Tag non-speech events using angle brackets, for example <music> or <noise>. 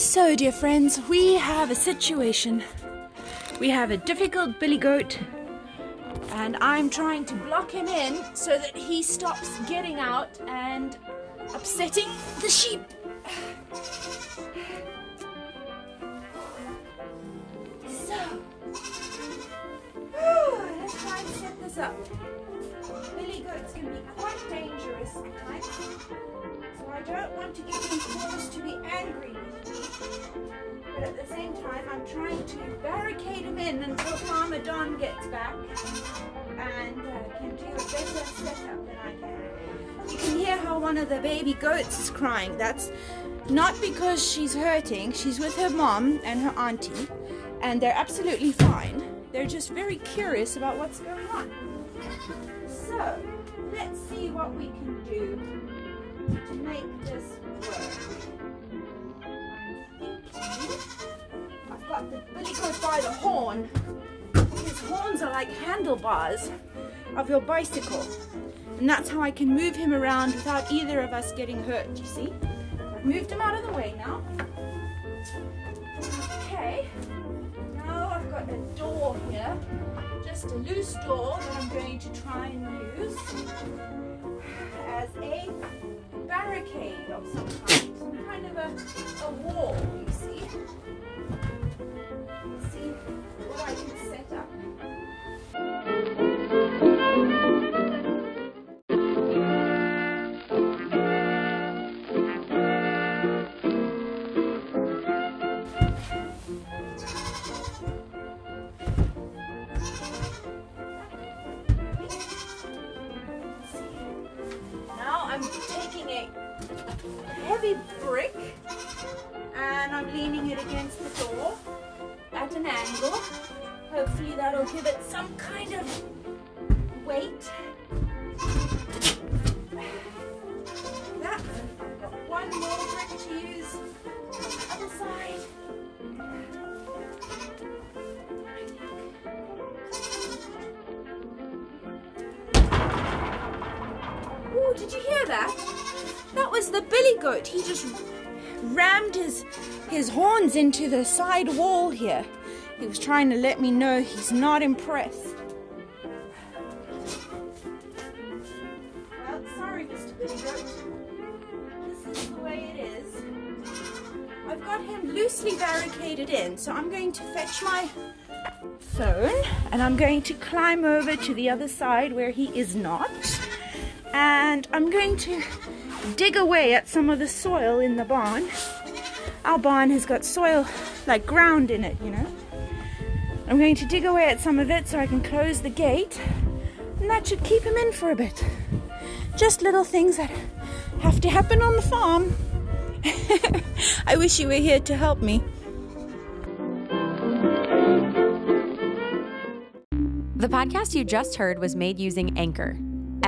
So, dear friends, we have a situation. We have a difficult billy goat, and I'm trying to block him in so that he stops getting out and upsetting the sheep. <sighs> So, <sighs> let's try and set this up. Billy goats can be quite dangerous at times, so I don't want to give him cause to be angry with me. But at the same time, I'm trying to barricade him in until Farmer Don gets back and uh, can do a better setup than I can. You can hear how one of the baby goats is crying. That's not because she's hurting. She's with her mom and her auntie, and they're absolutely fine. Just very curious about what's going on. So, let's see what we can do to make this work. I've got the billy goat by the horn. His horns are like handlebars of your bicycle. And that's how I can move him around without either of us getting hurt, you see? I've moved him out of the way now. Okay. Now I've got here. Just a loose door that I'm going to try and use as a barricade of some kind. Some kind of a, a wall, you see? See I'm taking a heavy brick and I'm leaning it against the door at an angle. Hopefully that'll give it some kind of weight. Oh, did you hear that? That was the billy goat. He just rammed his his horns into the side wall here. He was trying to let me know he's not impressed. Well, sorry, Mr. Billy Goat. This is the way it is. I've got him loosely barricaded in, so I'm going to fetch my phone and I'm going to climb over to the other side where he is not. And I'm going to dig away at some of the soil in the barn. Our barn has got soil, like ground in it, you know. I'm going to dig away at some of it so I can close the gate, and that should keep him in for a bit. Just little things that have to happen on the farm. <laughs> I wish you were here to help me. The podcast you just heard was made using Anchor.